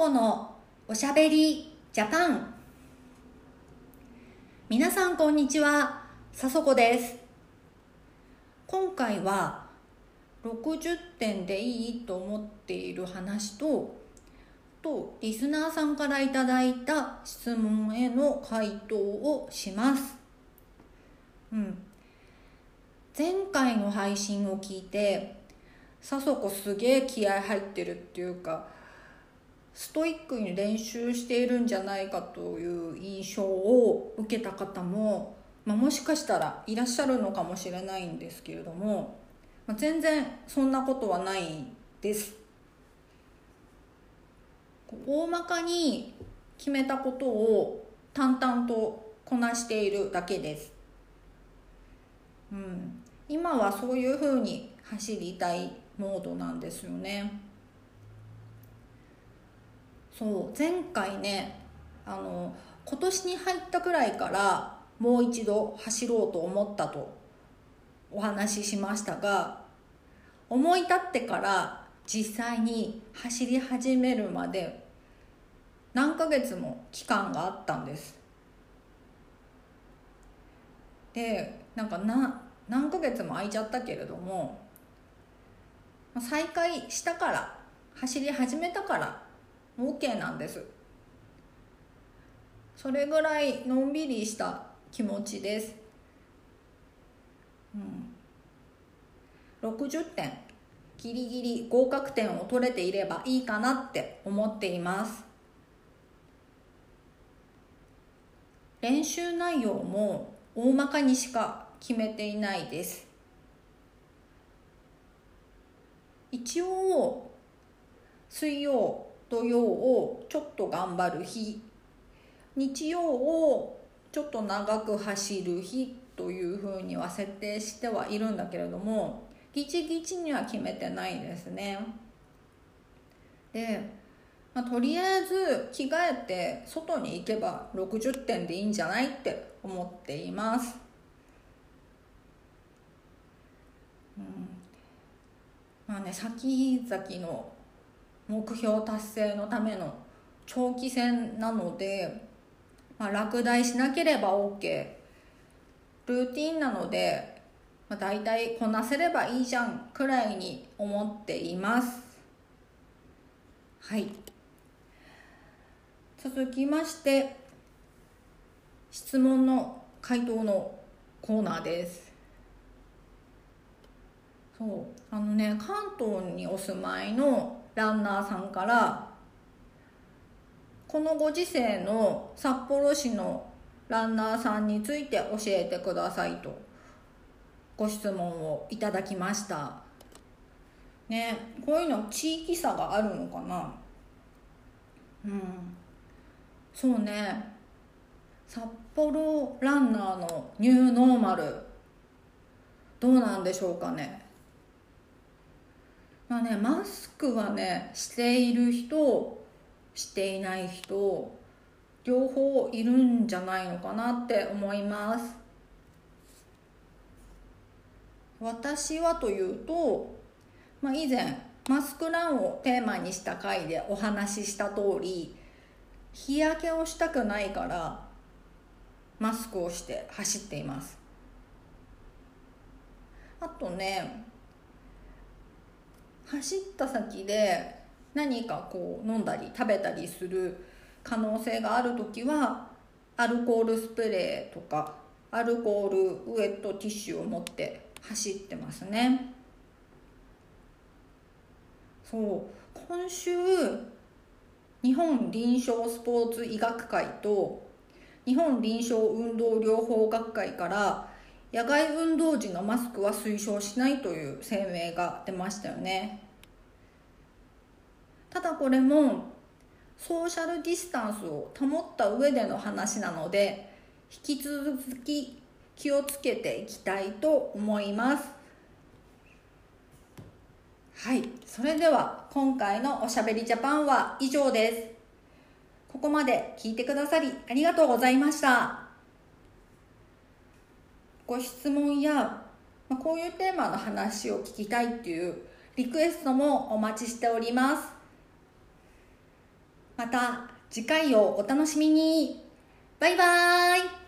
このおしゃべりジャパン。皆さんこんにちは。さそこです。今回は60点でいいと思っている話ととリスナーさんからいただいた質問への回答をします。うん。前回の配信を聞いてさそこすげえ気合入ってるっていうかストイックに練習しているんじゃないかという印象を受けた方も、まあ、もしかしたらいらっしゃるのかもしれないんですけれども、まあ、全然そんなことはないです。大まかに決めたことを淡々とこなしているだけです、うん、今はそういうふうに走りたいモードなんですよね。そう前回ねあの今年に入ったくらいからもう一度走ろうと思ったとお話ししましたが思い立ってから実際に走り始めるまで何ヶ月も期間があったんです。でなんかな何ヶ月も空いちゃったけれども再開したから走り始めたから OK なんです。それぐらいのんびりした気持ちです、うん、60点。ギリギリ合格点を取れていればいいかなって思っています。練習内容も大まかにしか決めていないです。一応水曜土曜をちょっと頑張る日日曜をちょっと長く走る日というふうには設定してはいるんだけれどもギチギチには決めてないですね。で、まあ、とりあえず着替えて外に行けば60点でいいんじゃないって思っています。うん。まあね先々の目標達成のための長期戦なので、まあ、落第しなければ OK ルーティンなので、まあ、大体こなせればいいじゃんくらいに思っています。はい。続きまして質問の回答のコーナーです。そう。あのね関東にお住まいのランナーさんからこのご時世の札幌市のランナーさんについて教えてくださいとご質問をいただきました。ねこういうの地域差があるのかな？うん。そうね。札幌ランナーのニューノーマルどうなんでしょうかね？まあねマスクはねしている人していない人両方いるんじゃないのかなって思います。私はというと、まあ、以前マスクランをテーマにした回でお話しした通り日焼けをしたくないからマスクをして走っています。あとね走った先で何かこう飲んだり食べたりする可能性がある時はアルコールスプレーとかアルコールウエットティッシュを持って走ってますね。そう。今週日本臨床スポーツ医学会と日本臨床運動療法学会から野外運動時のマスクは推奨しないという声明が出ましたよね。ただこれもソーシャルディスタンスを保った上での話なので引き続き気をつけていきたいと思います。はい。それでは今回のおしゃべりジャパンは以上です。ここまで聞いてくださりありがとうございました。ご質問や、まあ、こういうテーマの話を聞きたいっていうリクエストもお待ちしております。また次回をお楽しみに。バイバーイ。